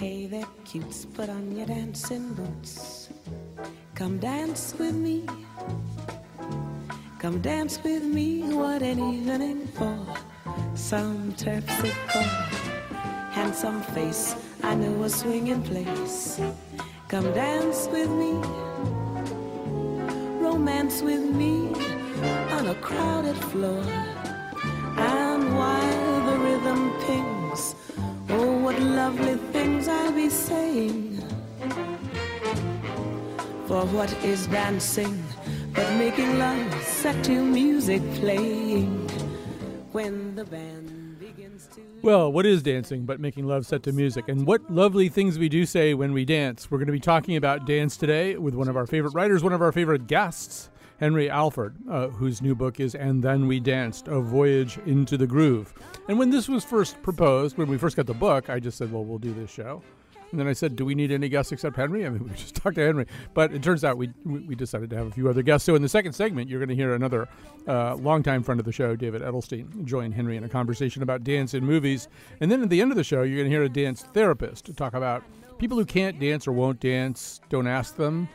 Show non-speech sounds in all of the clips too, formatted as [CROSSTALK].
Hey there, cutes, put on your dancing boots. Come dance with me. Come dance with me. What an evening for some terpsichore. Handsome face, I know a swinging place. Come dance with me. Romance with me on a crowded floor. And while the rhythm pings, oh, what lovely things I'll be saying. For what is dancing but making love set to music playing when the band. Well, what is dancing but making love set to music? And what lovely things we do say when we dance. We're going to be talking about dance today with one of our favorite writers, one of our favorite guests. Henry Alford, uh, whose new book is And Then We Danced, A Voyage into the Groove. And when this was first proposed, when we first got the book, I just said, well, we'll do this show. And then I said, do we need any guests except Henry? I mean, [LAUGHS] we just talked to Henry. But it turns out we, we decided to have a few other guests. So in the second segment, you're going to hear another uh, longtime friend of the show, David Edelstein, join Henry in a conversation about dance in movies. And then at the end of the show, you're going to hear a dance therapist talk about people who can't dance or won't dance, don't ask them.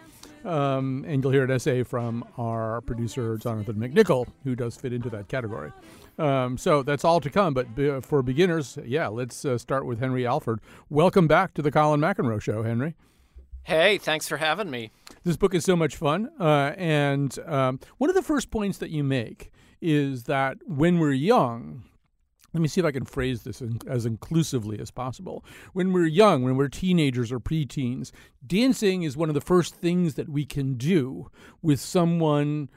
Um, and you'll hear an essay from our producer, Jonathan McNicol, who does fit into that category. Um, so that's all to come. But be, for beginners, yeah, let's uh, start with Henry Alford. Welcome back to the Colin McEnroe Show, Henry. Hey, thanks for having me. This book is so much fun. Uh, and um, one of the first points that you make is that when we're young, let me see if I can phrase this in, as inclusively as possible. When we're young, when we're teenagers or preteens, dancing is one of the first things that we can do with someone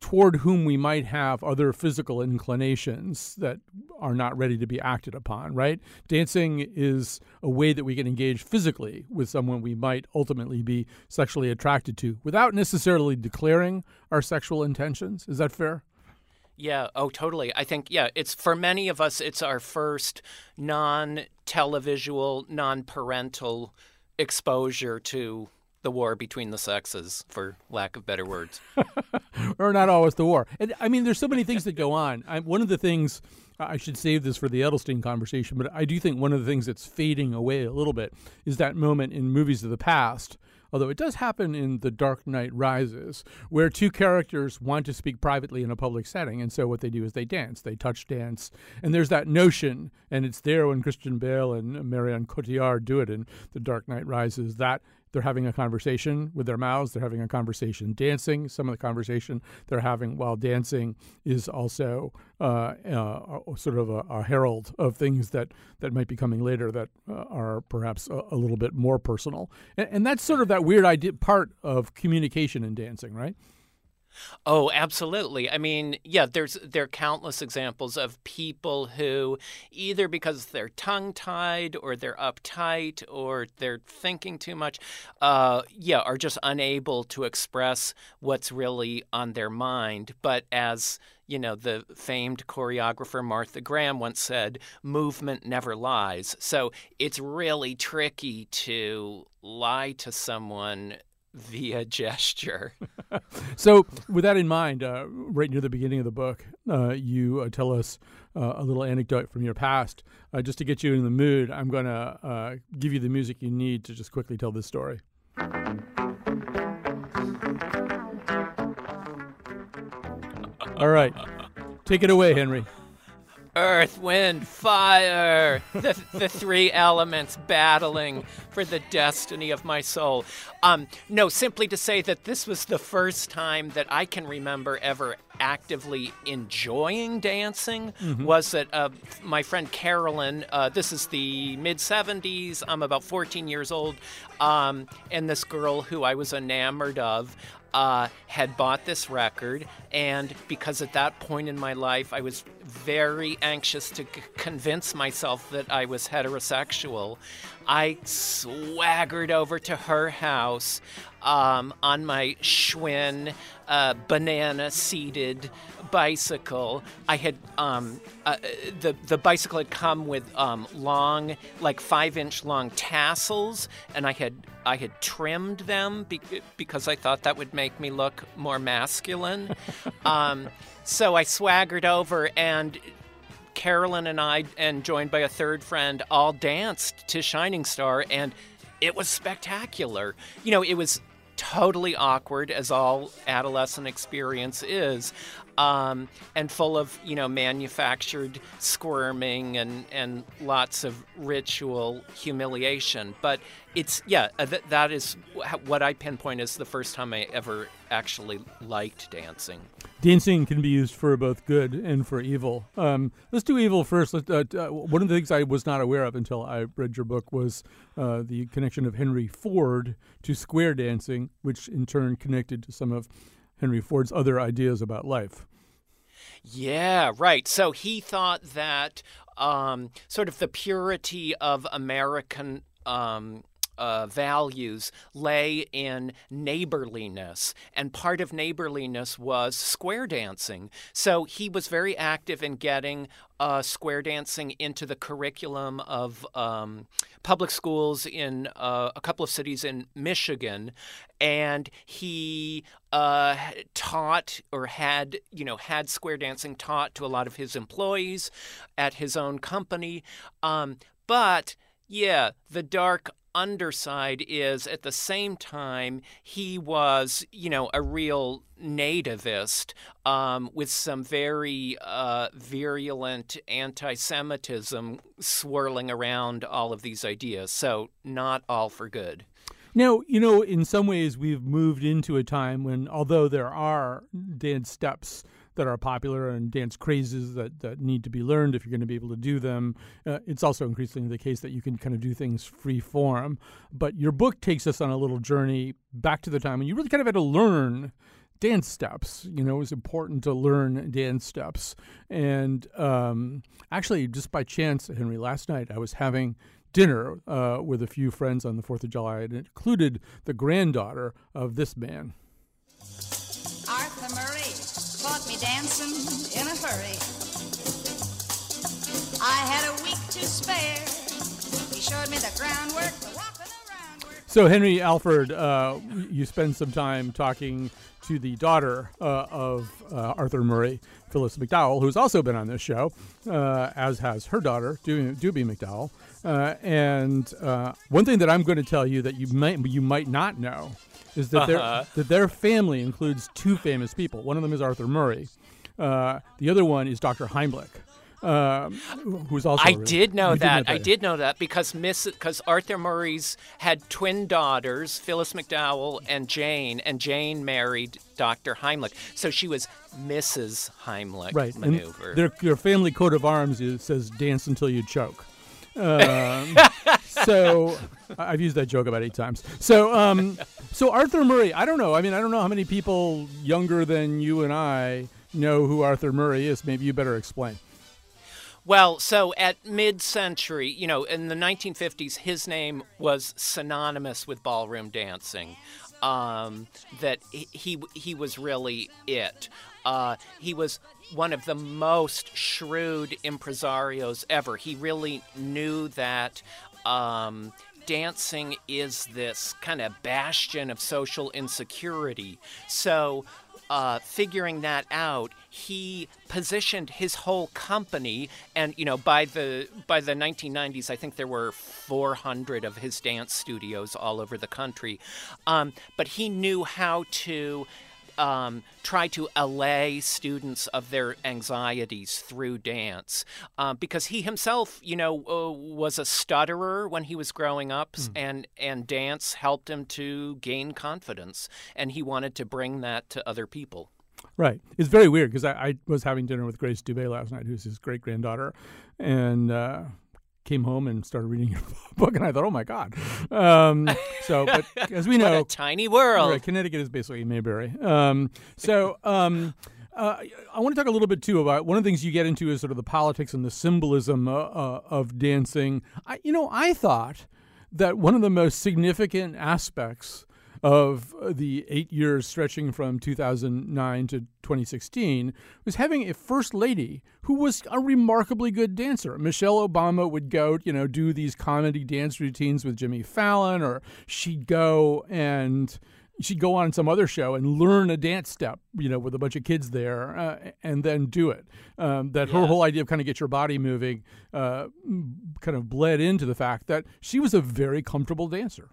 toward whom we might have other physical inclinations that are not ready to be acted upon, right? Dancing is a way that we can engage physically with someone we might ultimately be sexually attracted to without necessarily declaring our sexual intentions. Is that fair? Yeah, oh, totally. I think, yeah, it's for many of us, it's our first non televisual, non parental exposure to the war between the sexes, for lack of better words. [LAUGHS] or not always the war. And I mean, there's so many things that go on. I, one of the things, I should save this for the Edelstein conversation, but I do think one of the things that's fading away a little bit is that moment in movies of the past although it does happen in The Dark Knight Rises, where two characters want to speak privately in a public setting. And so what they do is they dance, they touch dance. And there's that notion, and it's there when Christian Bale and Marion Cotillard do it in The Dark Knight Rises, that they're having a conversation with their mouths. They're having a conversation dancing. Some of the conversation they're having while dancing is also uh, uh, sort of a, a, herald of things that, that might be coming later that uh, are perhaps a, a, little bit more personal. And, and that's sort of that weird idea, part of communication in dancing, right? Oh, absolutely. I mean, yeah, there's there are countless examples of people who either because they're tongue-tied or they're uptight or they're thinking too much, uh, yeah, are just unable to express what's really on their mind. But as you know, the famed choreographer Martha Graham once said, movement never lies. So it's really tricky to lie to someone via [LAUGHS] gesture. so, with that in mind, uh, right near the beginning of the book, uh, you uh, tell us uh, a little anecdote from your past. Uh, just to get you in the mood, I'm going to uh, give you the music you need to just quickly tell this story. All right. Take it away, Henry earth, wind, fire, the, the three elements battling for the destiny of my soul. Um, no, simply to say that this was the first time that I can remember ever actively enjoying dancing mm-hmm. was that uh, my friend Carolyn, uh, this is the mid 70s, I'm about 14 years old, um, and this girl who I was enamored of uh, had bought this record, and because at that point in my life I was very anxious to c- convince myself that I was heterosexual, I swaggered over to her house um, on my Schwinn uh, banana seated bicycle. I had um, uh, the the bicycle had come with um, long, like five inch long tassels, and I had I had trimmed them be- because I thought that would make me look more masculine. [LAUGHS] um, so I swaggered over and Carolyn and I, and joined by a third friend, all danced to Shining Star, and it was spectacular. You know, it was totally awkward, as all adolescent experience is, um, and full of you know manufactured squirming and and lots of ritual humiliation. But it's yeah, uh, th- that is what I pinpoint as the first time I ever actually liked dancing. Dancing can be used for both good and for evil. Um, let's do evil first. Uh, uh, one of the things I was not aware of until I read your book was uh, the connection of Henry Ford to square dancing, which in turn connected to some of Henry Ford's other ideas about life. Yeah, right. So he thought that um, sort of the purity of American um, uh, values lay in neighborliness, and part of neighborliness was square dancing. So he was very active in getting uh, square dancing into the curriculum of um, public schools in uh, a couple of cities in Michigan, and he uh, taught or had you know had square dancing taught to a lot of his employees at his own company, um, but yeah, the dark underside is at the same time he was you know a real nativist um, with some very uh, virulent anti-semitism swirling around all of these ideas. So not all for good. Now, you know, in some ways, we've moved into a time when, although there are dead steps that are popular and dance crazes that, that need to be learned if you're going to be able to do them. Uh, it's also increasingly the case that you can kind of do things free form. But your book takes us on a little journey back to the time when you really kind of had to learn dance steps. You know, it was important to learn dance steps. And um, actually, just by chance, Henry, last night I was having dinner uh, with a few friends on the 4th of July, and it included the granddaughter of this man. Hurry. I had a week to spare. He showed me the groundwork, the. So, Henry Alford, uh, you spend some time talking to the daughter uh, of uh, Arthur Murray, Phyllis McDowell, who's also been on this show, uh, as has her daughter, Doobie McDowell. Uh, and uh, one thing that I'm going to tell you that you might you might not know is that uh-huh. their that their family includes two famous people. One of them is Arthur Murray. Uh, the other one is Dr. Heimlich. Um, who's also I did know that. know that. I did know that because Miss because Arthur Murray's had twin daughters, Phyllis McDowell and Jane, and Jane married Dr. Heimlich, so she was Mrs. Heimlich. Right. Maneuver. And their their family coat of arms is, says "Dance until you choke." Um, [LAUGHS] so I've used that joke about eight times. So, um, so Arthur Murray, I don't know. I mean, I don't know how many people younger than you and I know who Arthur Murray is. Maybe you better explain. Well, so at mid-century, you know, in the 1950s, his name was synonymous with ballroom dancing. Um, that he he was really it. Uh, he was one of the most shrewd impresarios ever. He really knew that um, dancing is this kind of bastion of social insecurity. So, uh, figuring that out, he positioned his whole company, and you know, by the by the 1990s, I think there were 400 of his dance studios all over the country. Um, but he knew how to um, try to allay students of their anxieties through dance um, because he himself, you know, uh, was a stutterer when he was growing up, mm. and and dance helped him to gain confidence, and he wanted to bring that to other people. Right. It's very weird because I, I, was having dinner with Grace Dubé last night, who's his great granddaughter, and uh, came home and started reading your [LAUGHS] book, and I thought, oh my god. Um, so, [LAUGHS] but as we know, tiny world. Right, Connecticut is basically Mayberry. Um, so. Um, uh, I want to talk a little bit too about one of the things you get into is sort of the politics and the symbolism uh, uh, of dancing. I, you know, I thought that one of the most significant aspects of the eight years stretching from 2009 to 2016 was having a first lady who was a remarkably good dancer. Michelle Obama would go, you know, do these comedy dance routines with Jimmy Fallon, or she'd go and she'd go on some other show and learn a dance step, you know, with a bunch of kids there, uh, and then do it. Um, that her whole idea of kind of get your body moving uh, kind of bled into the fact that she was a very comfortable dancer.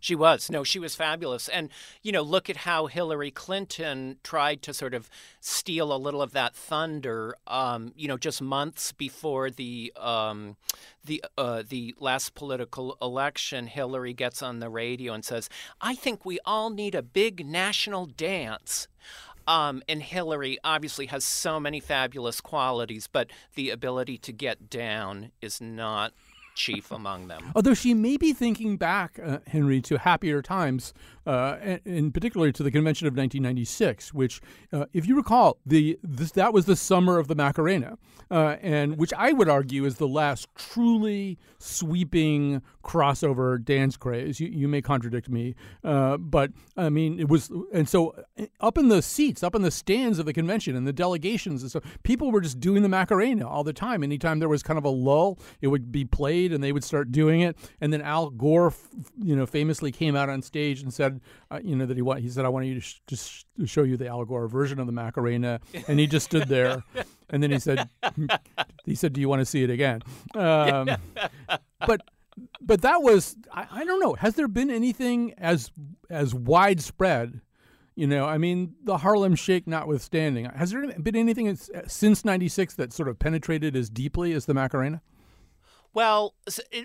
She was. No, she was fabulous. And, you know, look at how Hillary Clinton tried to sort of steal a little of that thunder, um, you know, just months before the um, the uh, the last political election. Hillary gets on the radio and says, I think we all need a big national dance. Um, and Hillary obviously has so many fabulous qualities, but the ability to get down is not chief among them. Although she may be thinking back, uh, Henry, to happier times, uh, and, particularly to the convention of 1996, which, uh, if you recall, the this, that was the summer of the Macarena, uh, and which I would argue is the last truly sweeping crossover dance craze. You, you may contradict me, uh, but I mean it was, and so uh, up in the seats, up in the stands of the convention and the delegations and so people were just doing the Macarena all the time. Anytime there was kind of a lull, it would be played and they would start doing it. And then Al Gore, you know, famously came out on stage and said, uh, you know, that he wa- he said, "I want you to sh- just to show you the Al version of the Macarena," and he just stood there. And then he said, [LAUGHS] "He said, do you want to see it again?" Um, but but that was I, I don't know. Has there been anything as as widespread? You know, I mean, the Harlem Shake notwithstanding, has there been anything since '96 that sort of penetrated as deeply as the Macarena? Well,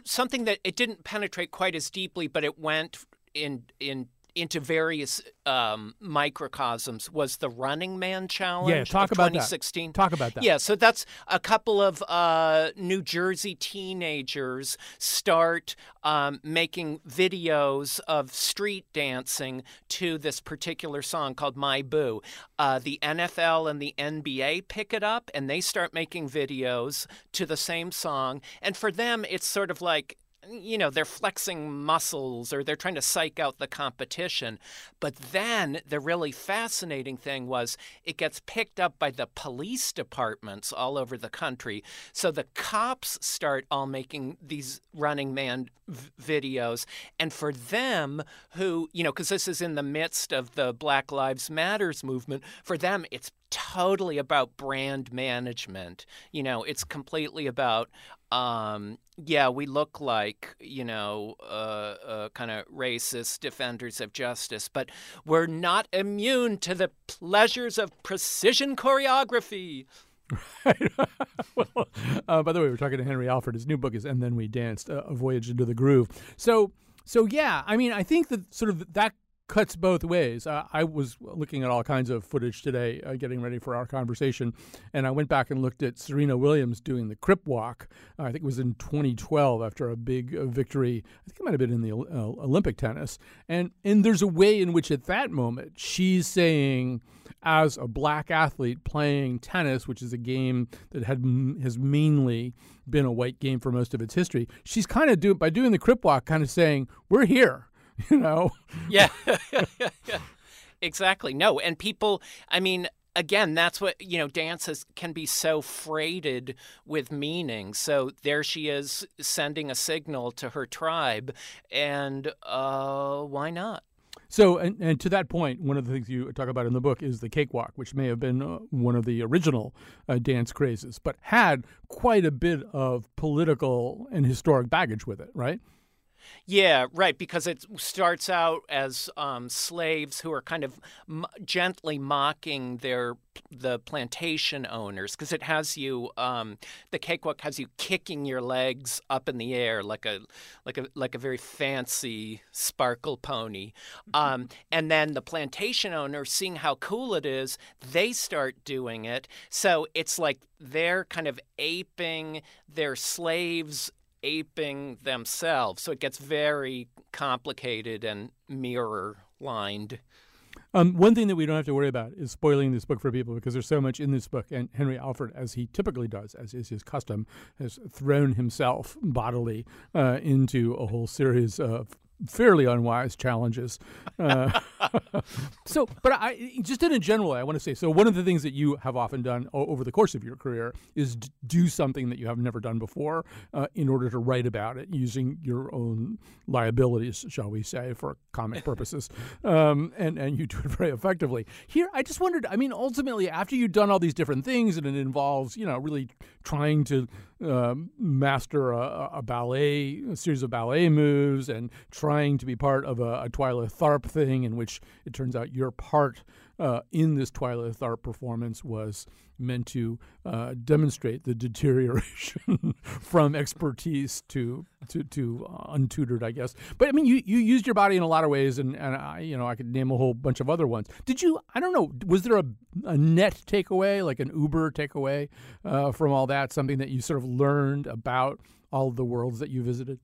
something that it didn't penetrate quite as deeply, but it went in in into various um, microcosms was the Running Man challenge. Yeah, talk about that. 2016. Talk about that. Yeah, so that's a couple of uh, New Jersey teenagers start um, making videos of street dancing to this particular song called My Boo. Uh, the NFL and the NBA pick it up and they start making videos to the same song. And for them, it's sort of like, you know, they're flexing muscles or they're trying to psych out the competition. But then the really fascinating thing was it gets picked up by the police departments all over the country. So the cops start all making these running man v- videos. And for them, who, you know, because this is in the midst of the Black Lives Matters movement, for them, it's totally about brand management. You know, it's completely about, um, yeah, we look like, you know, uh, uh, kind of racist defenders of justice, but we're not immune to the pleasures of precision choreography. [LAUGHS] [LAUGHS] well, uh, by the way, we're talking to Henry Alford. His new book is "And Then We Danced: uh, A Voyage into the Groove." So, so yeah, I mean, I think that sort of that cuts both ways. Uh, I was looking at all kinds of footage today, uh, getting ready for our conversation, and I went back and looked at Serena Williams doing the Crip Walk. Uh, I think it was in 2012 after a big uh, victory. I think it might have been in the uh, Olympic tennis, and and there's a way in which at that moment she's saying as a black athlete playing tennis, which is a game that had has mainly been a white game for most of its history, she's kind of doing by doing the crip walk, kind of saying, "We're here," [LAUGHS] you know. Yeah. [LAUGHS] exactly. No, and people, I mean, again, that's what, you know, dances can be so freighted with meaning. So there she is sending a signal to her tribe, and uh, why not? So, and, and to that point, one of the things you talk about in the book is the cakewalk, which may have been uh, one of the original uh, dance crazes, but had quite a bit of political and historic baggage with it, right? Yeah, right. Because it starts out as um, slaves who are kind of m- gently mocking their the plantation owners. Because it has you, um, the cakewalk has you kicking your legs up in the air like a like a like a very fancy sparkle pony. Um, and then the plantation owners, seeing how cool it is, they start doing it. So it's like they're kind of aping their slaves aping themselves. So it gets very complicated and mirror lined. Um, one thing that we don't have to worry about is spoiling this book for people because there's so much in this book. And Henry Alford, as he typically does, as is his custom, has thrown himself bodily uh, into a whole series of fairly unwise challenges. Uh, [LAUGHS] so, but I just in a general way, I want to say so. One of the things that you have often done o- over the course of your career is d- do something that you have never done before uh, in order to write about it using your own liabilities, shall we say, for comic [LAUGHS] purposes. Um, and and you do it very effectively. Here, I just wondered. I mean, ultimately, after you've done all these different things, and it involves, you know, really trying to um, master a, a, ballet, a series of ballet moves, and trying to be part of a, a Twyla Tharp thing, in which it turns out your part uh, in this Twyla Tharp performance was meant to uh, demonstrate the [LAUGHS] deterioration from expertise to to, to uh, untutored, I guess. But I mean, you, you used your body in a lot of ways, and, and I, you know I could name a whole bunch of other ones. Did you? I don't know. Was there a, a net takeaway, like an Uber takeaway uh, from all that? Something that you sort of learned about all the worlds that you visited?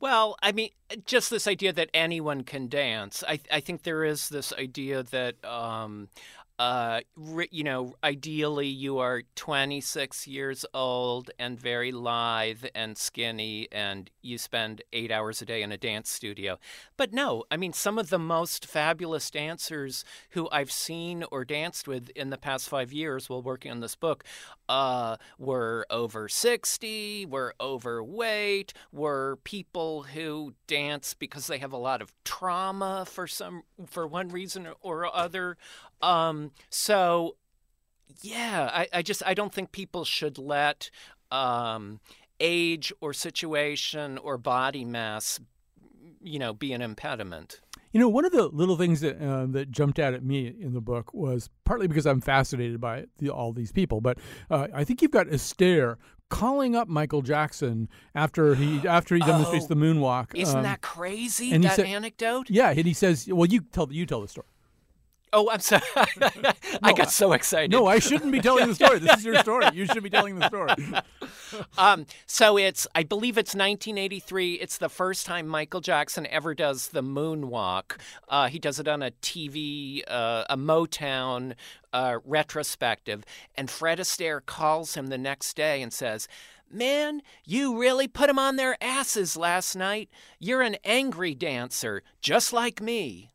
Well, I mean, just this idea that anyone can dance. I, I think there is this idea that um, uh, you know, ideally you are 26 years old and very lithe and skinny, and you spend eight hours a day in a dance studio. But no, I mean, some of the most fabulous dancers who I've seen or danced with in the past five years while working on this book uh, were over 60, were overweight, were people who dance because they have a lot of trauma for some for one reason or other. Um, so, yeah, I, I just I don't think people should let um, age or situation or body mass, you know, be an impediment. You know, one of the little things that uh, that jumped out at me in the book was partly because I'm fascinated by the, all these people, but uh, I think you've got Astaire calling up Michael Jackson after he [GASPS] after he demonstrates oh, the moonwalk. Isn't um, that crazy? That said, anecdote? Yeah, and he says, "Well, you tell you tell the story." Oh, I'm sorry. [LAUGHS] I got so excited. No, I shouldn't be telling the [LAUGHS] story. This is your story. You should be telling the story. [LAUGHS] um, so it's, I believe it's 1983. It's the first time Michael Jackson ever does the moonwalk. Uh, he does it on a TV, uh, a Motown uh, retrospective. And Fred Astaire calls him the next day and says, Man, you really put them on their asses last night. You're an angry dancer, just like me.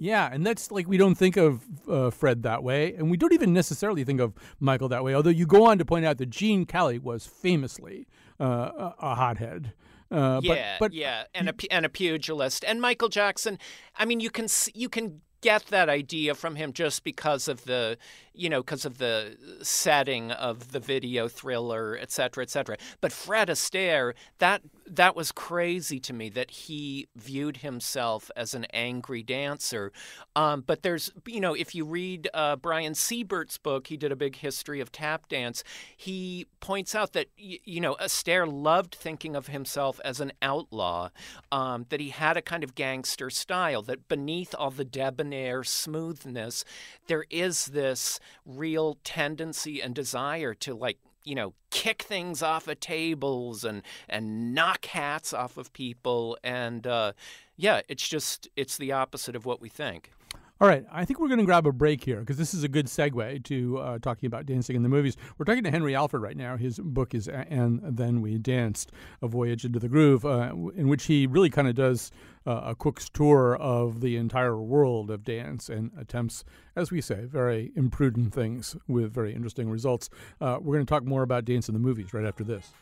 Yeah, and that's like we don't think of uh, Fred that way, and we don't even necessarily think of Michael that way. Although you go on to point out that Gene Kelly was famously uh, a hothead. Uh, yeah, but, but, yeah, and a and a pugilist, and Michael Jackson. I mean, you can you can get that idea from him just because of the you know because of the setting of the video thriller et cetera et cetera. But fred astaire that that was crazy to me that he viewed himself as an angry dancer. Um, but there's you know if you read uh, brian seibert's book he did a big history of tap dance he points out that you know astaire loved thinking of himself as an outlaw um, that he had a kind of gangster style that beneath all the debonair debonair smoothness, there is this real tendency and desire to like you know kick things off of tables and and knock hats off of people. And uh, yeah it's just it's the opposite of what we think all right, I think we're going to grab a break here because this is a good segue to uh, talking about dancing in the movies. We're talking to Henry Alford right now. His book is "And Then We Danced: A Voyage into the Groove," uh, in which he really kind of does uh, a quick tour of the entire world of dance and attempts, as we say, very imprudent things with very interesting results. Uh, we're going to talk more about dance in the movies right after this.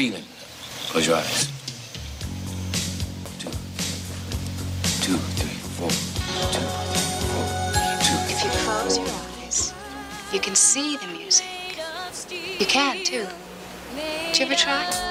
Feeling. Close your eyes. Two. Two, three, four. Two, three, four. Two. If you close your eyes, you can see the music. You can, too. Did you ever try?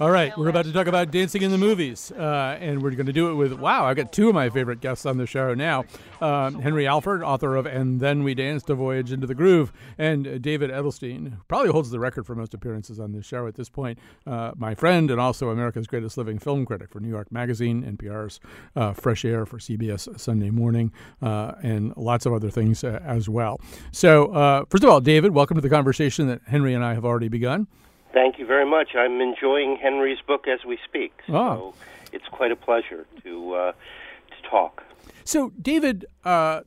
All right, we're about to talk about dancing in the movies, uh, and we're going to do it with wow. I've got two of my favorite guests on the show now: um, Henry Alford, author of "And Then We Danced: A Voyage into the Groove," and uh, David Edelstein, probably holds the record for most appearances on this show at this point. Uh, my friend and also America's greatest living film critic for New York Magazine, NPR's uh, Fresh Air for CBS Sunday Morning, uh, and lots of other things uh, as well. So, first of all, David, welcome to the conversation that Henry and I have already begun. Thank you very much. I'm enjoying Henry's book as we speak. So oh. it's quite a pleasure to uh, to talk. So, David, uh,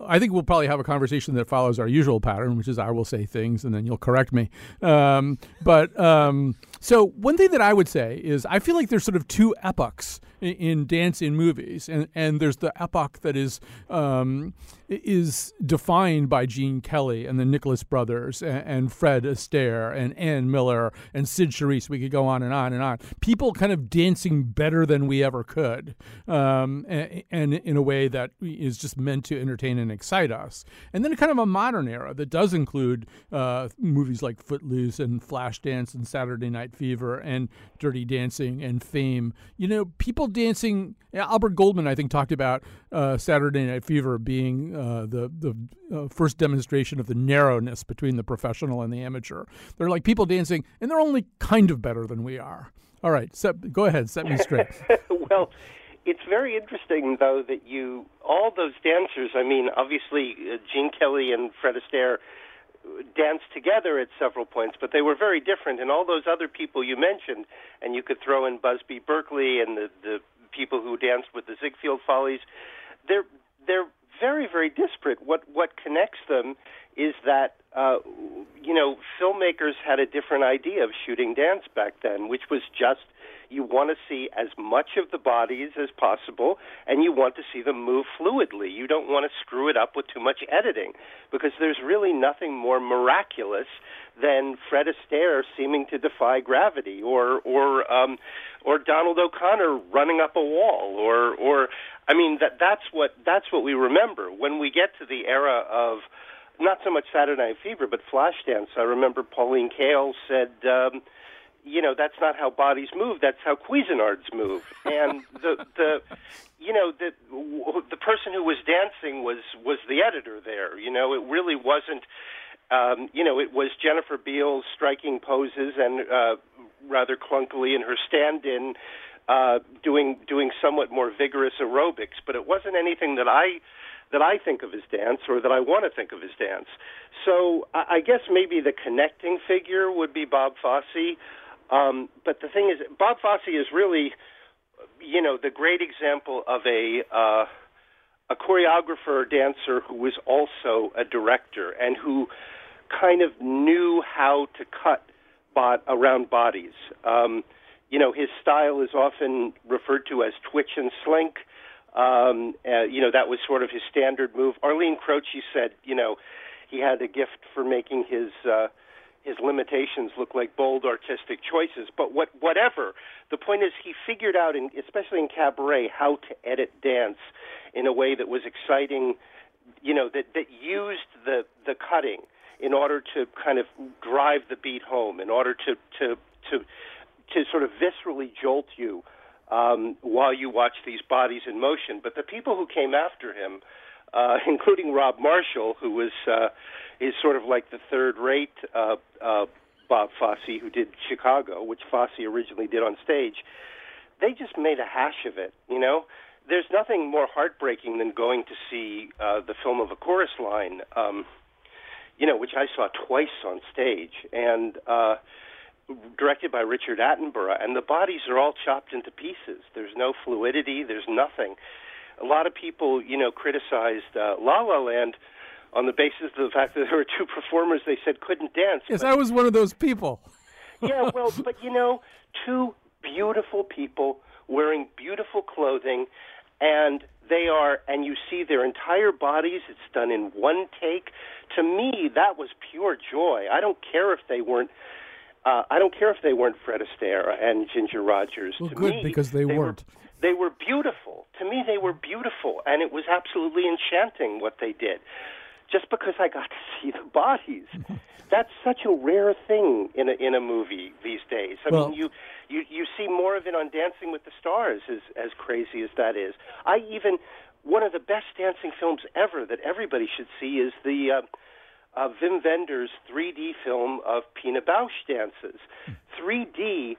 I think we'll probably have a conversation that follows our usual pattern, which is I will say things and then you'll correct me. Um, but um, so, one thing that I would say is I feel like there's sort of two epochs in, in dance in movies, and and there's the epoch that is um, is defined by Gene Kelly and the Nicholas brothers and, and, Fred Astaire and Ann Miller and Cyd Charisse. We could go on and on and on. People kind of dancing better than we ever could, um, and, and, in a way that is just meant to entertain and excite us. And then kind of a modern era that does include uh, movies like Footloose and Flashdance and Saturday Night Fever and Dirty Dancing and Fame. You know, people dancing. Albert Goldman, I think, talked about uh, Saturday Night Fever being uh, the the uh, first demonstration of the narrowness between the professional and the amateur. They're like people dancing, and they're only kind of better than we are. All right, set, go ahead, set me straight. [LAUGHS] well, it's very interesting though that you all those dancers. I mean, obviously uh, Gene Kelly and Fred Astaire danced together at several points, but they were very different. And all those other people you mentioned, and you could throw in Busby Berkeley and the the people who danced with the Ziegfeld Follies. They're they're very, very disparate. What what connects them is that uh, you know filmmakers had a different idea of shooting dance back then, which was just you want to see as much of the bodies as possible, and you want to see them move fluidly. You don't want to screw it up with too much editing, because there's really nothing more miraculous than Fred Astaire seeming to defy gravity, or or um, or Donald O'Connor running up a wall, or or I mean that that's what that's what we remember when we get to the era of not so much Saturday Night Fever, but Flashdance. I remember Pauline Kael said. Um, you know that's not how bodies move that's how Cuisinarts move and the the you know the the person who was dancing was was the editor there you know it really wasn't um, you know, it was Jennifer Beals striking poses and uh, rather clunkily in her stand-in uh, doing doing somewhat more vigorous aerobics, but it wasn't anything that I that I think of as dance or that I want to think of as dance. So I, I guess maybe the connecting figure would be Bob Fosse. Um, but the thing is, Bob Fosse is really, you know, the great example of a uh, a choreographer or dancer who was also a director and who kind of knew how to cut bot around bodies. Um, you know, his style is often referred to as twitch and slink. Um, uh, you know, that was sort of his standard move. Arlene Croce said, you know, he had a gift for making his uh, his limitations look like bold artistic choices. But what, whatever, the point is, he figured out, in, especially in cabaret, how to edit dance in a way that was exciting. You know, that that used the the cutting in order to kind of drive the beat home, in order to to to to sort of viscerally jolt you um, while you watch these bodies in motion. But the people who came after him, uh, including Rob Marshall, who was uh, is sort of like the third-rate uh, uh, Bob Fosse, who did Chicago, which Fosse originally did on stage. They just made a hash of it, you know. There's nothing more heartbreaking than going to see uh, the film of a chorus line. Um, you know, which I saw twice on stage, and uh, directed by Richard Attenborough. And the bodies are all chopped into pieces. There's no fluidity. There's nothing. A lot of people, you know, criticized uh, La La Land on the basis of the fact that there were two performers they said couldn't dance. Yes, but, I was one of those people. [LAUGHS] yeah, well, but you know, two beautiful people wearing beautiful clothing, and they are, and you see their entire bodies. It's done in one take. To me, that was pure joy. I don't care if they weren't. Uh, I don't care if they weren't Fred Astaire and Ginger Rogers. Well, to good me, because they, they weren't. Were, they were beautiful. To me, they were beautiful, and it was absolutely enchanting what they did. just because I got [LAUGHS] to see the bodies. [LAUGHS] That's such a rare thing in a in a movie these days. I Well- mean, you you you see more of it on Dancing with the Stars, as as crazy as that is. I even one of the best dancing films ever that everybody should see is the. Uh, uh, Wim Wenders 3D film of Pina Bausch dances. 3D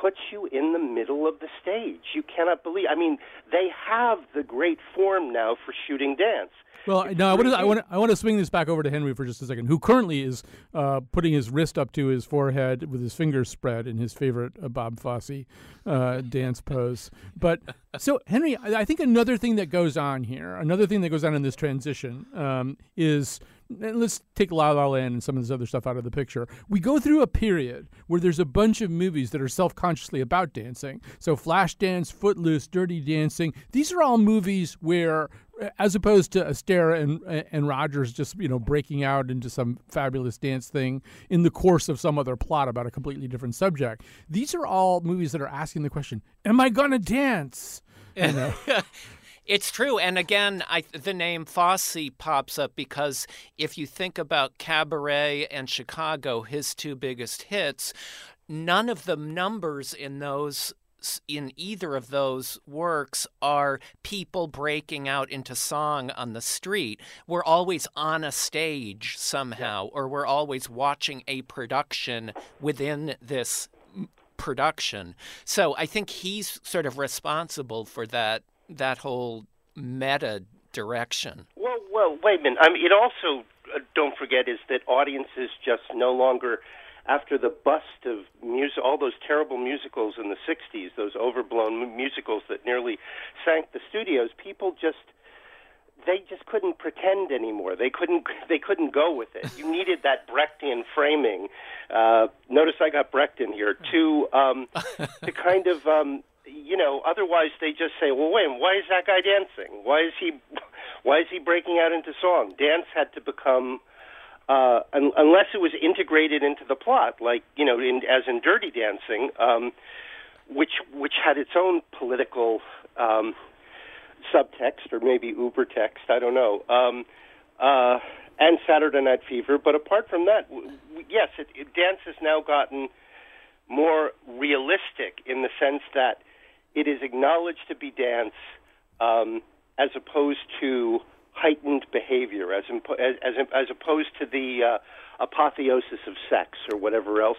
puts you in the middle of the stage. You cannot believe. I mean, they have the great form now for shooting dance. Well, It's no, I want to. I want to. I want to swing this back over to Henry for just a second, who currently is uh, putting his wrist up to his forehead with his fingers spread in his favorite uh, Bob Fosse uh, dance pose. But so, Henry, I, I think another thing that goes on here, another thing that goes on in this transition, um, is let's take La La Land and some of this other stuff out of the picture. We go through a period where there's a bunch of movies that are self-consciously about dancing. So Flashdance, Footloose, Dirty Dancing. These are all movies where, as opposed to Astaire and and Rogers just you know breaking out into some fabulous dance thing in the course of some other plot about a completely different subject. These are all movies that are asking the question: Am I gonna dance? You know? [LAUGHS] It's true. And again, I, the name Fosse pops up because if you think about Cabaret and Chicago, his two biggest hits, none of the numbers in those in either of those works are people breaking out into song on the street. We're always on a stage somehow, or we're always watching a production within this production. So I think he's sort of responsible for that that whole meta direction. Well, well, wait a minute. I mean, it also uh, don't forget is that audiences just no longer, after the bust of music, all those terrible musicals in the '60s, those overblown musicals that nearly sank the studios. People just they just couldn't pretend anymore. They couldn't [LAUGHS] they couldn't go with it. You needed that Brechtian framing. Uh, notice I got Brecht in here to um, to kind of um, you know. Otherwise, they just say, "Well, wait, why is that guy dancing? Why is he [LAUGHS] why is he breaking out into song?" Dance had to become. Uh, un- unless it was integrated into the plot, like you know, in, as in Dirty Dancing, um, which which had its own political um, subtext or maybe uber text. I don't know. Um, uh, and Saturday Night Fever. But apart from that, w- w- yes, it, it, dance has now gotten more realistic in the sense that it is acknowledged to be dance um, as opposed to heightened behavior, as, impo- as, as, as opposed to the uh, apotheosis of sex or whatever else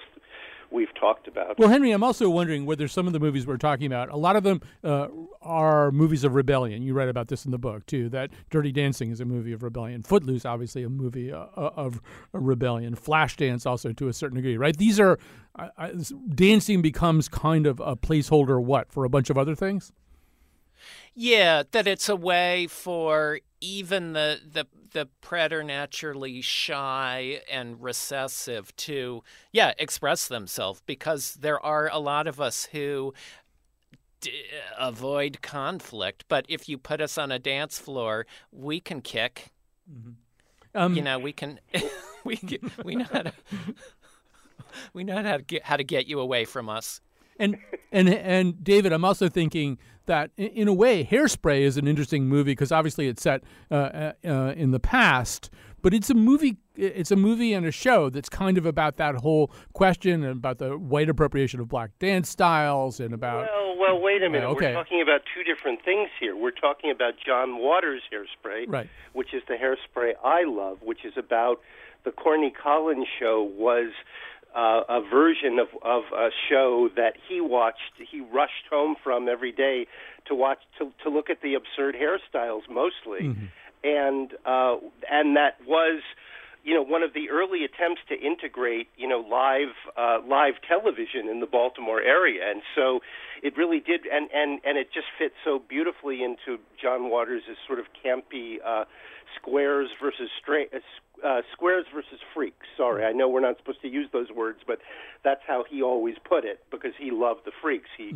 we've talked about. Well, Henry, I'm also wondering whether some of the movies we're talking about, a lot of them uh, are movies of rebellion. You write about this in the book too. That Dirty Dancing is a movie of rebellion. Footloose, obviously, a movie uh, of rebellion. Flashdance, also to a certain degree, right? These are uh, uh, dancing becomes kind of a placeholder. What for a bunch of other things? Yeah, that it's a way for even the the the preternaturally shy and recessive to yeah express themselves because there are a lot of us who d- avoid conflict. But if you put us on a dance floor we can kick. Um, you know we can [LAUGHS] we can- we know how to [LAUGHS] we know how to get how to get you away from us And and and David, I'm also thinking that in, a way, Hairspray is an interesting movie because obviously it's set uh, uh, uh, in the past, but it's a movie. It's a movie and a show that's kind of about that whole question and about the white appropriation of black dance styles and about. Well, well, wait a minute. Uh, okay. We're talking about two different things here. We're talking about John Waters' hairspray, Right. which is the hairspray I love, which is about the Corny Collins show was uh, a version of of a show that he watched. He rushed home from every day to watch to to look at the absurd hairstyles mostly, and uh, and that was you know one of the early attempts to integrate you know live uh, live television in the Baltimore area, and so it really did, and and and it just fits so beautifully into John Waters' sort of campy uh, squares versus straight. Uh, uh, squares versus freaks. Sorry, I know we're not supposed to use those words, but that's how he always put it because he loved the freaks. He,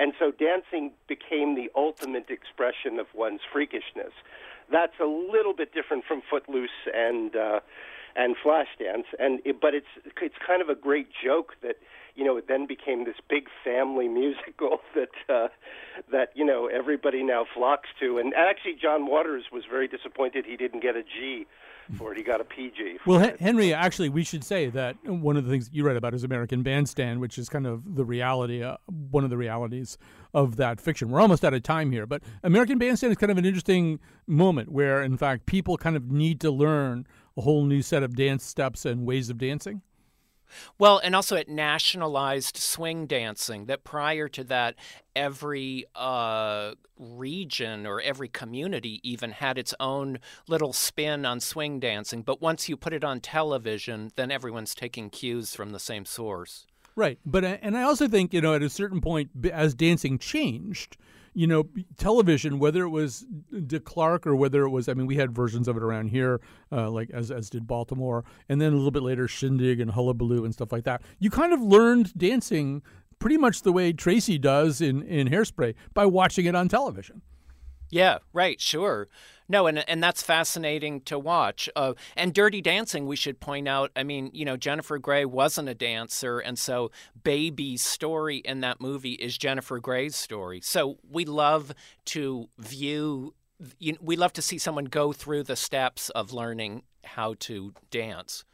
and so dancing became the ultimate expression of one's freakishness. That's a little bit different from Footloose and uh, and Flashdance, and it, but it's it's kind of a great joke that you know, it then became this big family [LAUGHS] musical that uh, that you know everybody now flocks to. And actually, John Waters was very disappointed he didn't get a G for it. He got a PG. For Well, it. Henry, actually, we should say that one of the things you read about is American Bandstand, which is kind of the reality, uh, one of the realities of that fiction. We're almost out of time here, but American Bandstand is kind of an interesting moment where, in fact, people kind of need to learn a whole new set of dance steps and ways of dancing. Well, and also it nationalized swing dancing. That prior to that, every uh, region or every community even had its own little spin on swing dancing. But once you put it on television, then everyone's taking cues from the same source. Right, but uh, and I also think you know at a certain point as dancing changed, you know, television whether it was Dick Clark or whether it was I mean we had versions of it around here, uh, like as as did Baltimore, and then a little bit later Shindig and Hullabaloo and stuff like that. You kind of learned dancing pretty much the way Tracy does in in Hairspray by watching it on television. Yeah, right, sure. No, and and that's fascinating to watch. Uh, and Dirty Dancing, we should point out. I mean, you know, Jennifer Grey wasn't a dancer, and so Baby's story in that movie is Jennifer Grey's story. So we love to view. You, we love to see someone go through the steps of learning how to dance.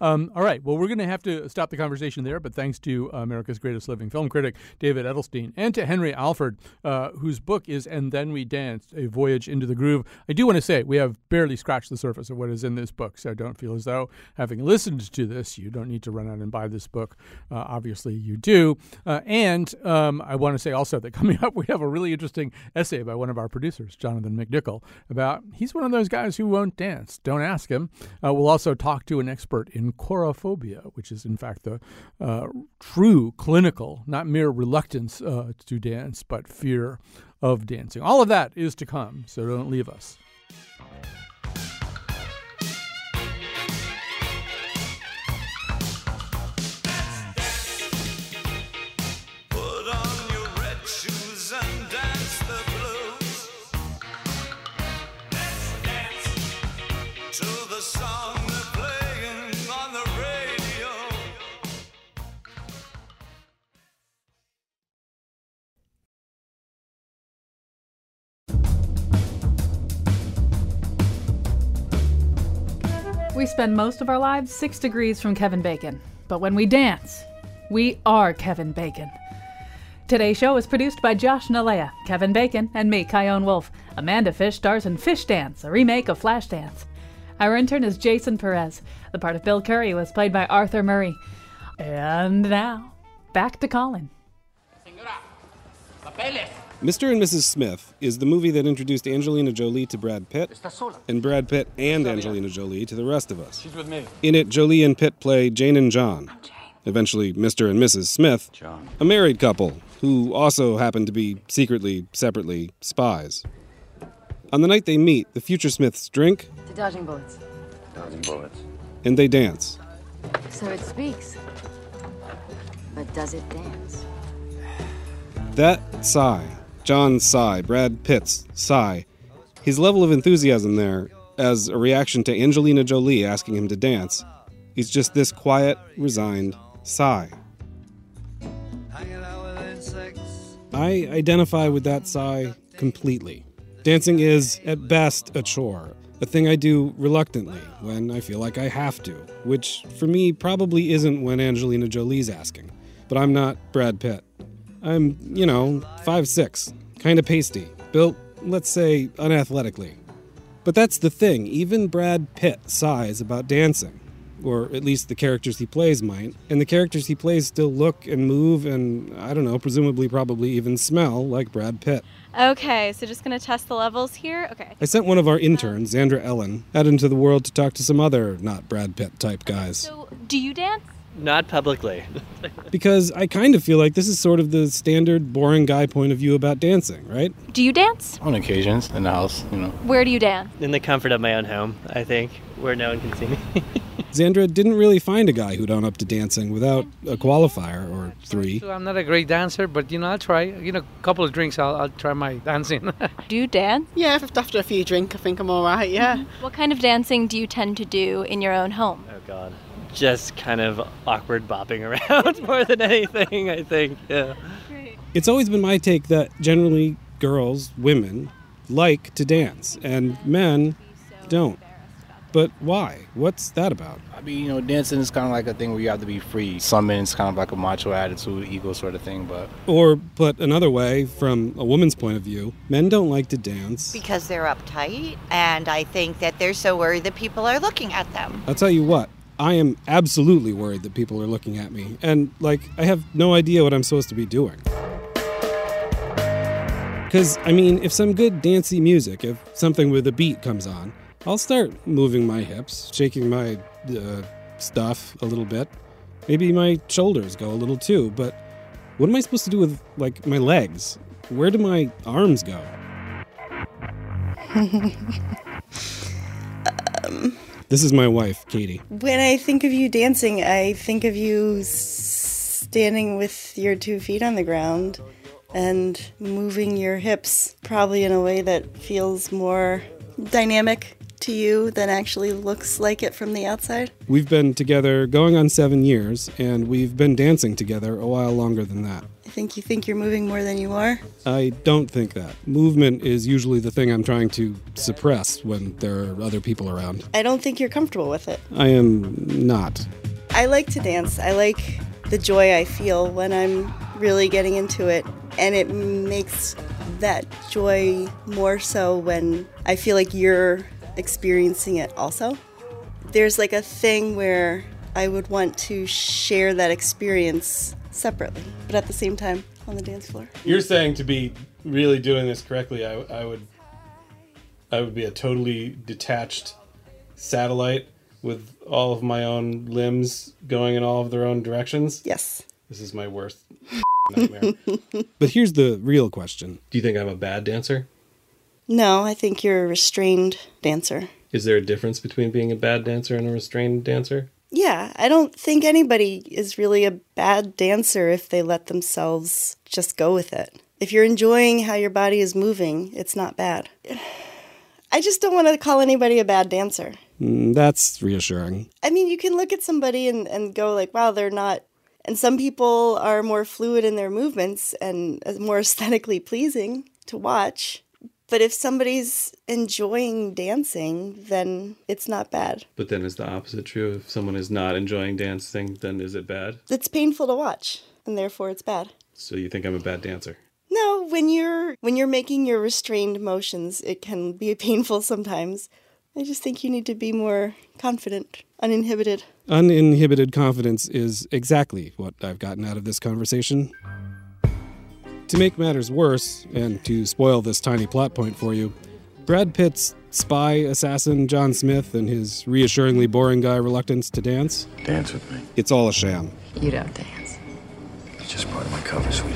Um, all right. Well, we're going to have to stop the conversation there, but thanks to America's greatest living film critic, David Edelstein, and to Henry Alford, uh, whose book is And Then We Danced A Voyage into the Groove. I do want to say we have barely scratched the surface of what is in this book, so don't feel as though, having listened to this, you don't need to run out and buy this book. Uh, obviously, you do. Uh, and um, I want to say also that coming [LAUGHS] up, we have a really interesting essay by one of our producers, Jonathan McNicol, about he's one of those guys who won't dance. Don't ask him. Uh, we'll also talk to an expert in chorophobia, which is in fact the uh, true clinical, not mere reluctance uh, to dance, but fear of dancing. All of that is to come, so don't leave us. Spend most of our lives six degrees from Kevin Bacon, but when we dance, we are Kevin Bacon. Today's show is produced by Josh Nalea, Kevin Bacon, and me, Chion Wolf. Amanda Fish stars in Fish Dance, a remake of Flashdance. Our intern is Jason Perez. The part of Bill Curry was played by Arthur Murray. And now, back to Colin. Mr. and Mrs. Smith is the movie that introduced Angelina Jolie to Brad Pitt, and Brad Pitt and Angelina Jolie to the rest of us. She's with me. In it, Jolie and Pitt play Jane and John. Eventually, Mr. and Mrs. Smith, John. a married couple who also happen to be secretly, separately spies. On the night they meet, the future Smiths drink To dodging bullets. Dodging bullets. and they dance. So it speaks. But does it dance? That sigh, John's sigh, Brad Pitt's sigh, his level of enthusiasm there, as a reaction to Angelina Jolie asking him to dance, is just this quiet, resigned sigh. I identify with that sigh completely. Dancing is, at best, a chore, a thing I do reluctantly when I feel like I have to, which for me probably isn't when Angelina Jolie's asking. But I'm not Brad Pitt. I'm, you know, 5'6, kind of pasty, built, let's say, unathletically. But that's the thing, even Brad Pitt sighs about dancing. Or at least the characters he plays might. And the characters he plays still look and move and, I don't know, presumably probably even smell like Brad Pitt. Okay, so just gonna test the levels here. Okay. I sent one of our interns, Xandra Ellen, out into the world to talk to some other not Brad Pitt type guys. So, do you dance? Not publicly. [LAUGHS] Because I kind of feel like this is sort of the standard boring guy point of view about dancing, right? Do you dance? On occasions, in the house, you know. Where do you dance? In the comfort of my own home, I think, where no one can see me. [LAUGHS] Xandra didn't really find a guy who'd own up to dancing without a qualifier or three. I'm not a great dancer, but you know, I'll try. You know, a couple of drinks, I'll, I'll try my dancing. [LAUGHS] Do you dance? Yeah, if- after a few drinks, I think I'm all right. Yeah. Mm-hmm. What kind of dancing do you tend to do in your own home? oh God. just kind of awkward bopping around [LAUGHS] more than anything, I think. Yeah. It's always been my take that generally girls, women, like to dance, and men don't. But why? What's that about? I mean, you know, dancing is kind of like a thing where you have to be free. Some men, it's kind of like a macho attitude, ego sort of thing, but Or, put another way, from a woman's point of view, men don't like to dance. Because they're uptight, and I think that they're so worried that people are looking at them. I'll tell you what, I am absolutely worried that people are looking at me, and, like, I have no idea what I'm supposed to be doing. Because, I mean, if some good dancey music, if something with a beat comes on, I'll start moving my hips, shaking my uh, stuff a little bit. Maybe my shoulders go a little too, but what am I supposed to do with, like, my legs? Where do my arms go? um, [LAUGHS] This is my wife, Katie. when I think of you dancing, I think of you standing with your two feet on the ground and moving your hips, probably in a way that feels more dynamic to you than actually looks like it from the outside. We've been together going on seven years, and we've been dancing together a while longer than that. I think you think you're moving more than you are. I don't think that. Movement is usually the thing I'm trying to suppress when there are other people around. I don't think you're comfortable with it. I am not. I like to dance. I like the joy I feel when I'm really getting into it. And it makes that joy more so when I feel like you're experiencing it also. There's like a thing where I would want to share that experience separately, but at the same time on the dance floor. You're saying to be really doing this correctly, I, I would, I would be a totally detached satellite with all of my own limbs going in all of their own directions. Yes. This is my worst [LAUGHS] nightmare. but here's the real question: Do you think I'm a bad dancer? No, I think you're a restrained dancer. Is there a difference between being a bad dancer and a restrained dancer? Yeah, I don't think anybody is really a bad dancer if they let themselves just go with it. If you're enjoying how your body is moving, it's not bad. I just don't want to call anybody a bad dancer. Mm, that's reassuring. I mean, you can look at somebody and, and go like, wow, they're not. And some people are more fluid in their movements and more [LAUGHS] aesthetically pleasing to watch. But if somebody's enjoying dancing, then it's not bad. But then is the opposite true? If someone is not enjoying dancing, then is it bad? It's painful to watch, and therefore it's bad. So you think I'm a bad dancer? No, when you're when you're making your restrained motions, it can be [LAUGHS] painful sometimes. I just think you need to be more confident, uninhibited. Uninhibited confidence is exactly what I've gotten out of this conversation. To make matters worse, and to spoil this tiny plot point for you, Brad Pitt's spy assassin John Smith and his reassuringly boring guy reluctance to dance. Dance with me. It's all a sham. You don't dance. It's just part of my cover, sweetheart.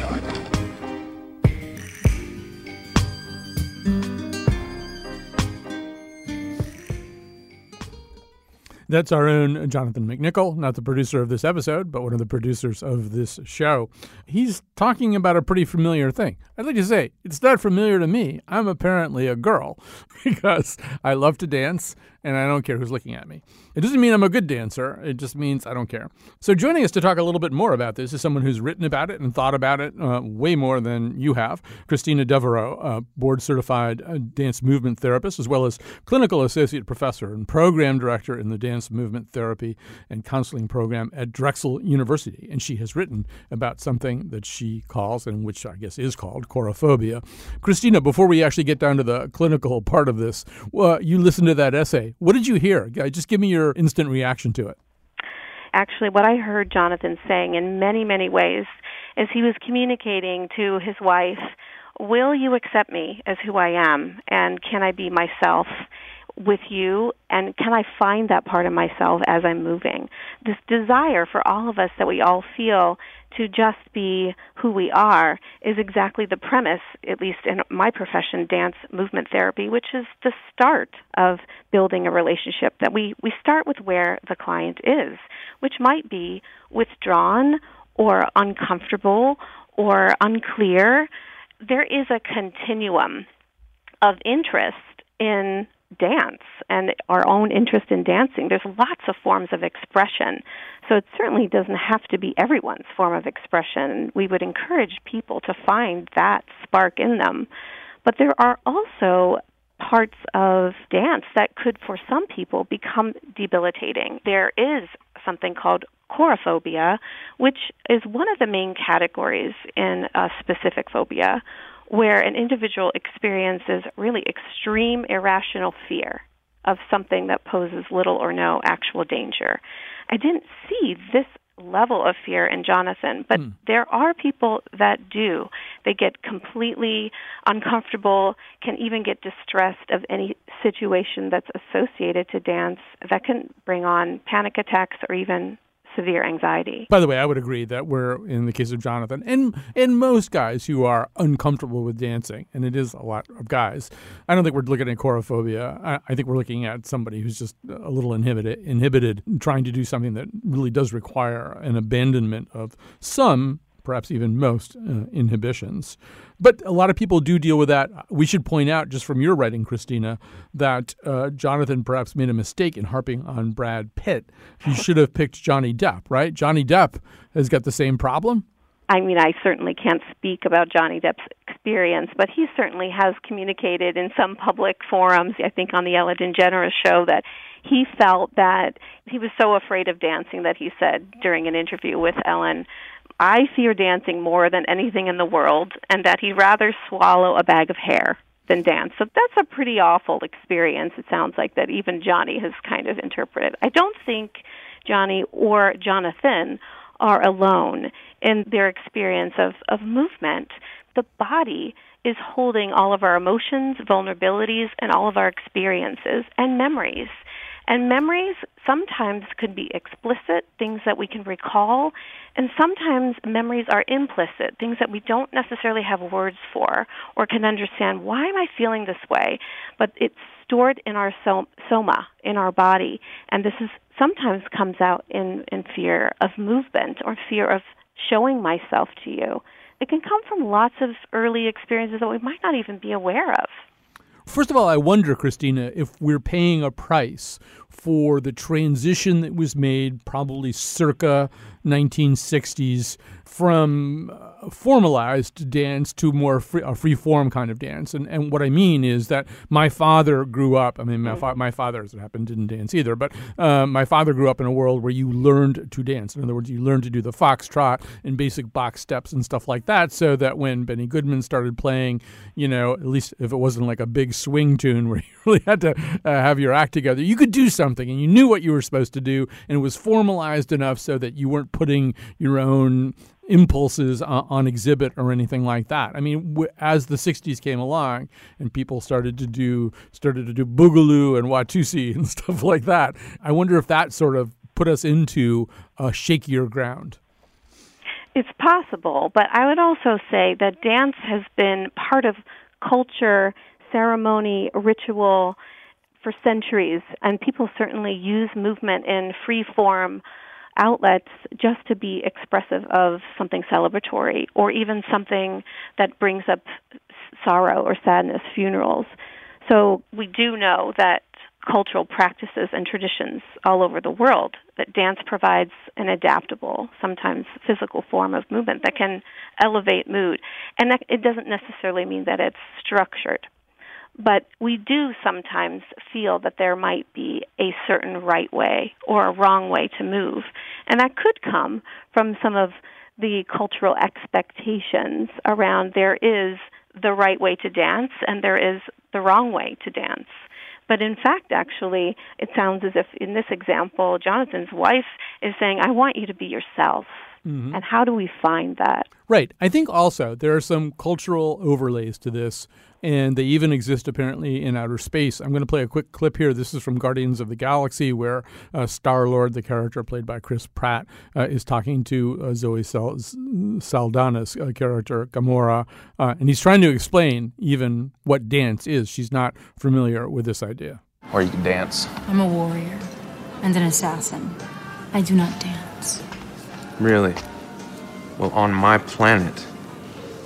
That's our own Jonathan McNicol, not the producer of this episode, but one of the producers of this show. He's talking about a pretty familiar thing. I'd like to say it's not familiar to me. I'm apparently a girl [LAUGHS] because I love to dance and I don't care who's looking at me. It doesn't mean I'm a good dancer, it just means I don't care. So, joining us to talk a little bit more about this is someone who's written about it and thought about it uh, way more than you have Christina Devereaux, a board certified uh, dance movement therapist, as well as clinical associate professor and program director in the dance movement therapy and counseling program at Drexel University. And she has written about something that she calls, and which I guess is called, chorophobia. Christina, before we actually get down to the clinical part of this, well, you listened to that essay. What did you hear? Just give me your instant reaction to it. Actually, what I heard Jonathan saying in many, many ways is he was communicating to his wife, Will you accept me as who I am? And can I be myself? with you and can I find that part of myself as I'm moving? This desire for all of us that we all feel to just be who we are is exactly the premise, at least in my profession, dance movement therapy, which is the start of building a relationship. That we, we start with where the client is, which might be withdrawn or uncomfortable or unclear. There is a continuum of interest in dance and our own interest in dancing. There's lots of forms of expression. So it certainly doesn't have to be everyone's form of expression. We would encourage people to find that spark in them. But there are also parts of dance that could, for some people, become debilitating. There is something called chorophobia, which is one of the main categories in a specific phobia, where an individual experiences really extreme irrational fear of something that poses little or no actual danger. I didn't see this level of fear in Jonathan, but Hmm. there are people that do. They get completely uncomfortable, can even get distressed of any situation that's associated to dance that can bring on panic attacks or even severe anxiety. By the way, I would agree that we're in the case of Jonathan and and most guys who are uncomfortable with dancing, and it is a lot of guys. I don't think we're looking at chorophobia. I, I think we're looking at somebody who's just a little inhibited, inhibited, trying to do something that really does require an abandonment of some, perhaps even most, uh, inhibitions. But a lot of people do deal with that. We should point out, just from your writing, Christina, that uh, Jonathan perhaps made a mistake in harping on Brad Pitt. He should have picked Johnny Depp, right? Johnny Depp has got the same problem. I mean, I certainly can't speak about Johnny Depp's experience, but he certainly has communicated in some public forums, I think on the Ellen DeGeneres show, that he felt that he was so afraid of dancing that he said during an interview with Ellen, I fear dancing more than anything in the world, and that he'd rather swallow a bag of hair than dance. So that's a pretty awful experience, it sounds like, that even Johnny has kind of interpreted. I don't think Johnny or Jonathan are alone in their experience of, of movement. The body is holding all of our emotions, vulnerabilities, and all of our experiences and memories. And memories sometimes could be explicit, things that we can recall, and sometimes memories are implicit, things that we don't necessarily have words for or can understand. Why am I feeling this way? But it's stored in our soma, in our body, and this is sometimes comes out in, in fear of movement or fear of showing myself to you. It can come from lots of early experiences that we might not even be aware of. First of all, I wonder, Christina, if we're paying a price for the transition that was made probably circa 1960s from uh, formalized dance to more free, a free form kind of dance. And, and what I mean is that my father grew up, I mean, my, fa- my father, as it happened, didn't dance either, but uh, my father grew up in a world where you learned to dance. In other words, you learned to do the foxtrot and basic box steps and stuff like that, so that when Benny Goodman started playing, you know, at least if it wasn't like a big swing tune where [LAUGHS] you really had to uh, have your act together, you could do something and you knew what you were supposed to do, and it was formalized enough so that you weren't putting your own impulses on, on exhibit or anything like that. I mean, w- as the '60s came along and people started to do started to do boogaloo and watusi [LAUGHS] and stuff like that, I wonder if that sort of put us into a shakier ground. It's possible, but I would also say that dance has been part of culture, ceremony, ritual for centuries, and people certainly use movement in free form outlets just to be expressive of something celebratory or even something that brings up sorrow or sadness, funerals. So we do know that cultural practices and traditions all over the world that dance provides an adaptable, sometimes physical form of movement that can elevate mood. And that, it doesn't necessarily mean that it's structured. But we do sometimes feel that there might be a certain right way or a wrong way to move. And that could come from some of the cultural expectations around there is the right way to dance and there is the wrong way to dance. But in fact, actually, it sounds as if in this example, Jonathan's wife is saying, I want you to be yourself. Mhm. And how do we find that? Right. I think also there are some cultural overlays to this, and they even exist apparently in outer space. I'm going to play a quick clip here. This is from Guardians of the Galaxy, where uh, Star Lord, the character played by Chris Pratt, uh, is talking to uh, Zoe Sal- Saldana's uh, character, Gamora, uh, and he's trying to explain even what dance is. She's not familiar with this idea. Or you can dance. I'm a warrior and an assassin. I do not dance. Really? Well, on my planet,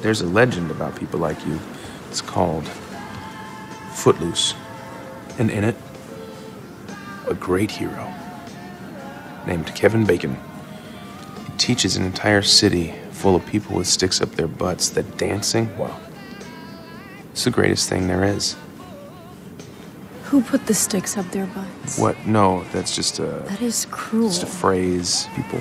there's a legend about people like you. It's called Footloose. And in it, a great hero named Kevin Bacon. He teaches an entire city full of people with sticks up their butts that dancing, well, it's the greatest thing there is. Who put the sticks up their butts? What? No, that's just a. That is cruel. Just a phrase people.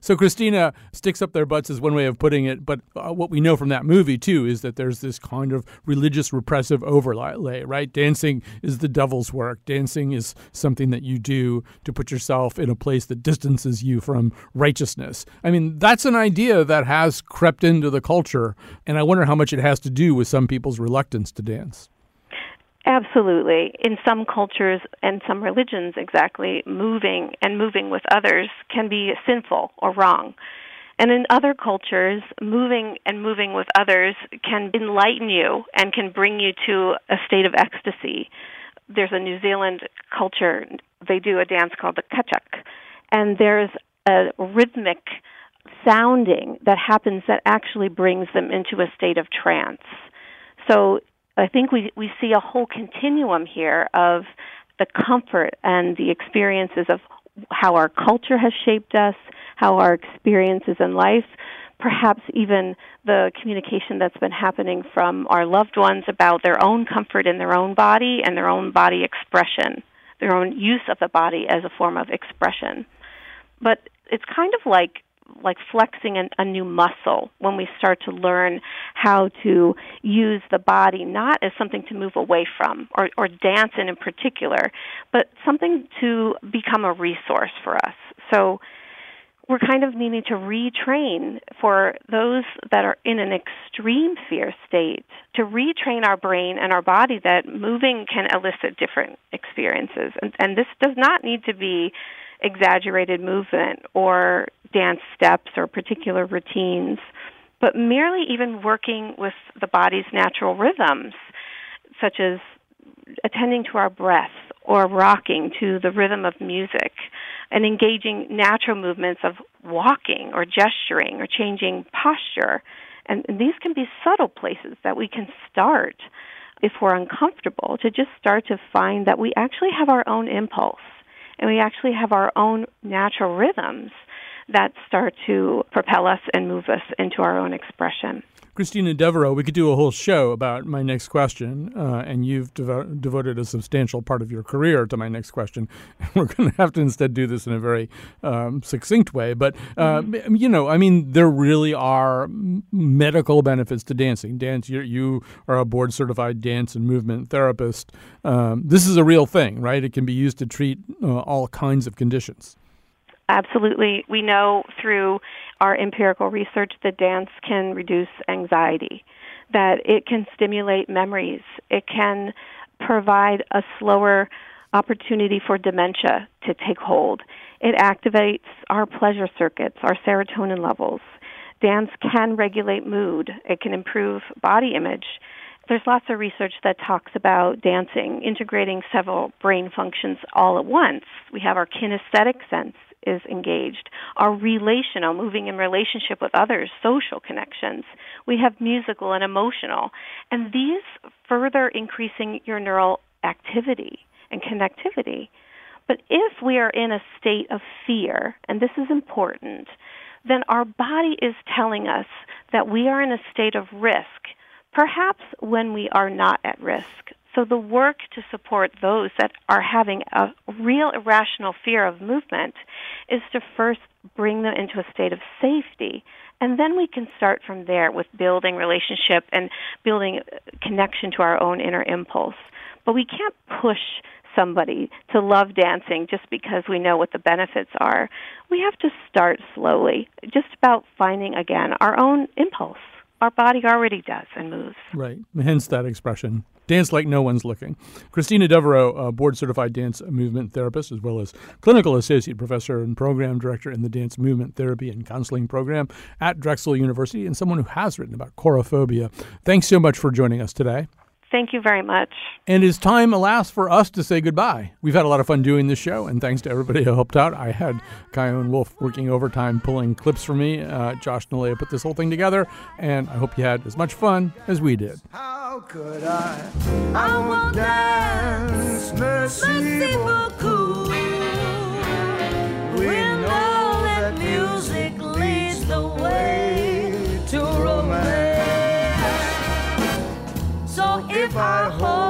So Christina sticks up their butts is one way of putting it, but uh, what we know from that movie too is that there's this kind of religious repressive overlay, right? Dancing is the devil's work. Dancing is something that you do to put yourself in a place that distances you from righteousness. I mean, that's an idea that has crept into the culture, and I wonder how much it has to do with some people's reluctance to dance. Absolutely. In some cultures and some religions, exactly, moving and moving with others can be sinful or wrong. And in other cultures, moving and moving with others can enlighten you and can bring you to a state of ecstasy. There's a New Zealand culture, they do a dance called the kecak, and there's a rhythmic sounding that happens that actually brings them into a state of trance. So I think we we see a whole continuum here of the comfort and the experiences of how our culture has shaped us, how our experiences in life, perhaps even the communication that's been happening from our loved ones about their own comfort in their own body and their own body expression, their own use of the body as a form of expression. But it's kind of like like flexing an, a new muscle when we start to learn how to use the body not as something to move away from or, or dance in in particular, but something to become a resource for us. So we're kind of needing to retrain for those that are in an extreme fear state to retrain our brain and our body that moving can elicit different experiences. And, and this does not need to be exaggerated movement or dance steps or particular routines, but merely even working with the body's natural rhythms, such as attending to our breath or rocking to the rhythm of music and engaging natural movements of walking or gesturing or changing posture. And, and these can be subtle places that we can start if we're uncomfortable to just start to find that we actually have our own impulse and we actually have our own natural rhythms that start to propel us and move us into our own expression. Christina Devereaux, we could do a whole show about my next question, uh, and you've devo- devoted a substantial part of your career to my next question. [LAUGHS] We're going to have to instead do this in a very um, succinct way. But, uh, mm-hmm. you know, I mean, there really are medical benefits to dancing. Dance, you, you are a board certified dance and movement therapist. Um, this is a real thing, right? It can be used to treat uh, all kinds of conditions. Absolutely. We know through our empirical research that dance can reduce anxiety, that it can stimulate memories, it can provide a slower opportunity for dementia to take hold. It activates our pleasure circuits, our serotonin levels. Dance can regulate mood, it can improve body image. There's lots of research that talks about dancing integrating several brain functions all at once. We have our kinesthetic sense is engaged, our relational, moving in relationship with others, social connections. We have musical and emotional. And these further increasing your neural activity and connectivity. But if we are in a state of fear, and this is important, then our body is telling us that we are in a state of risk, perhaps when we are not at risk. So the work to support those that are having a real irrational fear of movement is to first bring them into a state of safety. And then we can start from there with building relationship and building connection to our own inner impulse. But we can't push somebody to love dancing just because we know what the benefits are. We have to start slowly, just about finding again our own impulse. Our body already does and moves. Right. Hence that expression Dance like no one's looking. Christina Devereaux, a board certified dance movement therapist, as well as clinical associate professor and program director in the dance movement therapy and counseling program at Drexel University, and someone who has written about chorophobia. Thanks so much for joining us today. Thank you very much. And it's time, alas, for us to say goodbye. We've had a lot of fun doing this show, and thanks to everybody who helped out. I had Chion Wolf working overtime pulling clips for me. Uh, Josh Nalea put this whole thing together, and I hope you had as much fun as we did. How how could I? I won't dance, merci beaucoup. We So if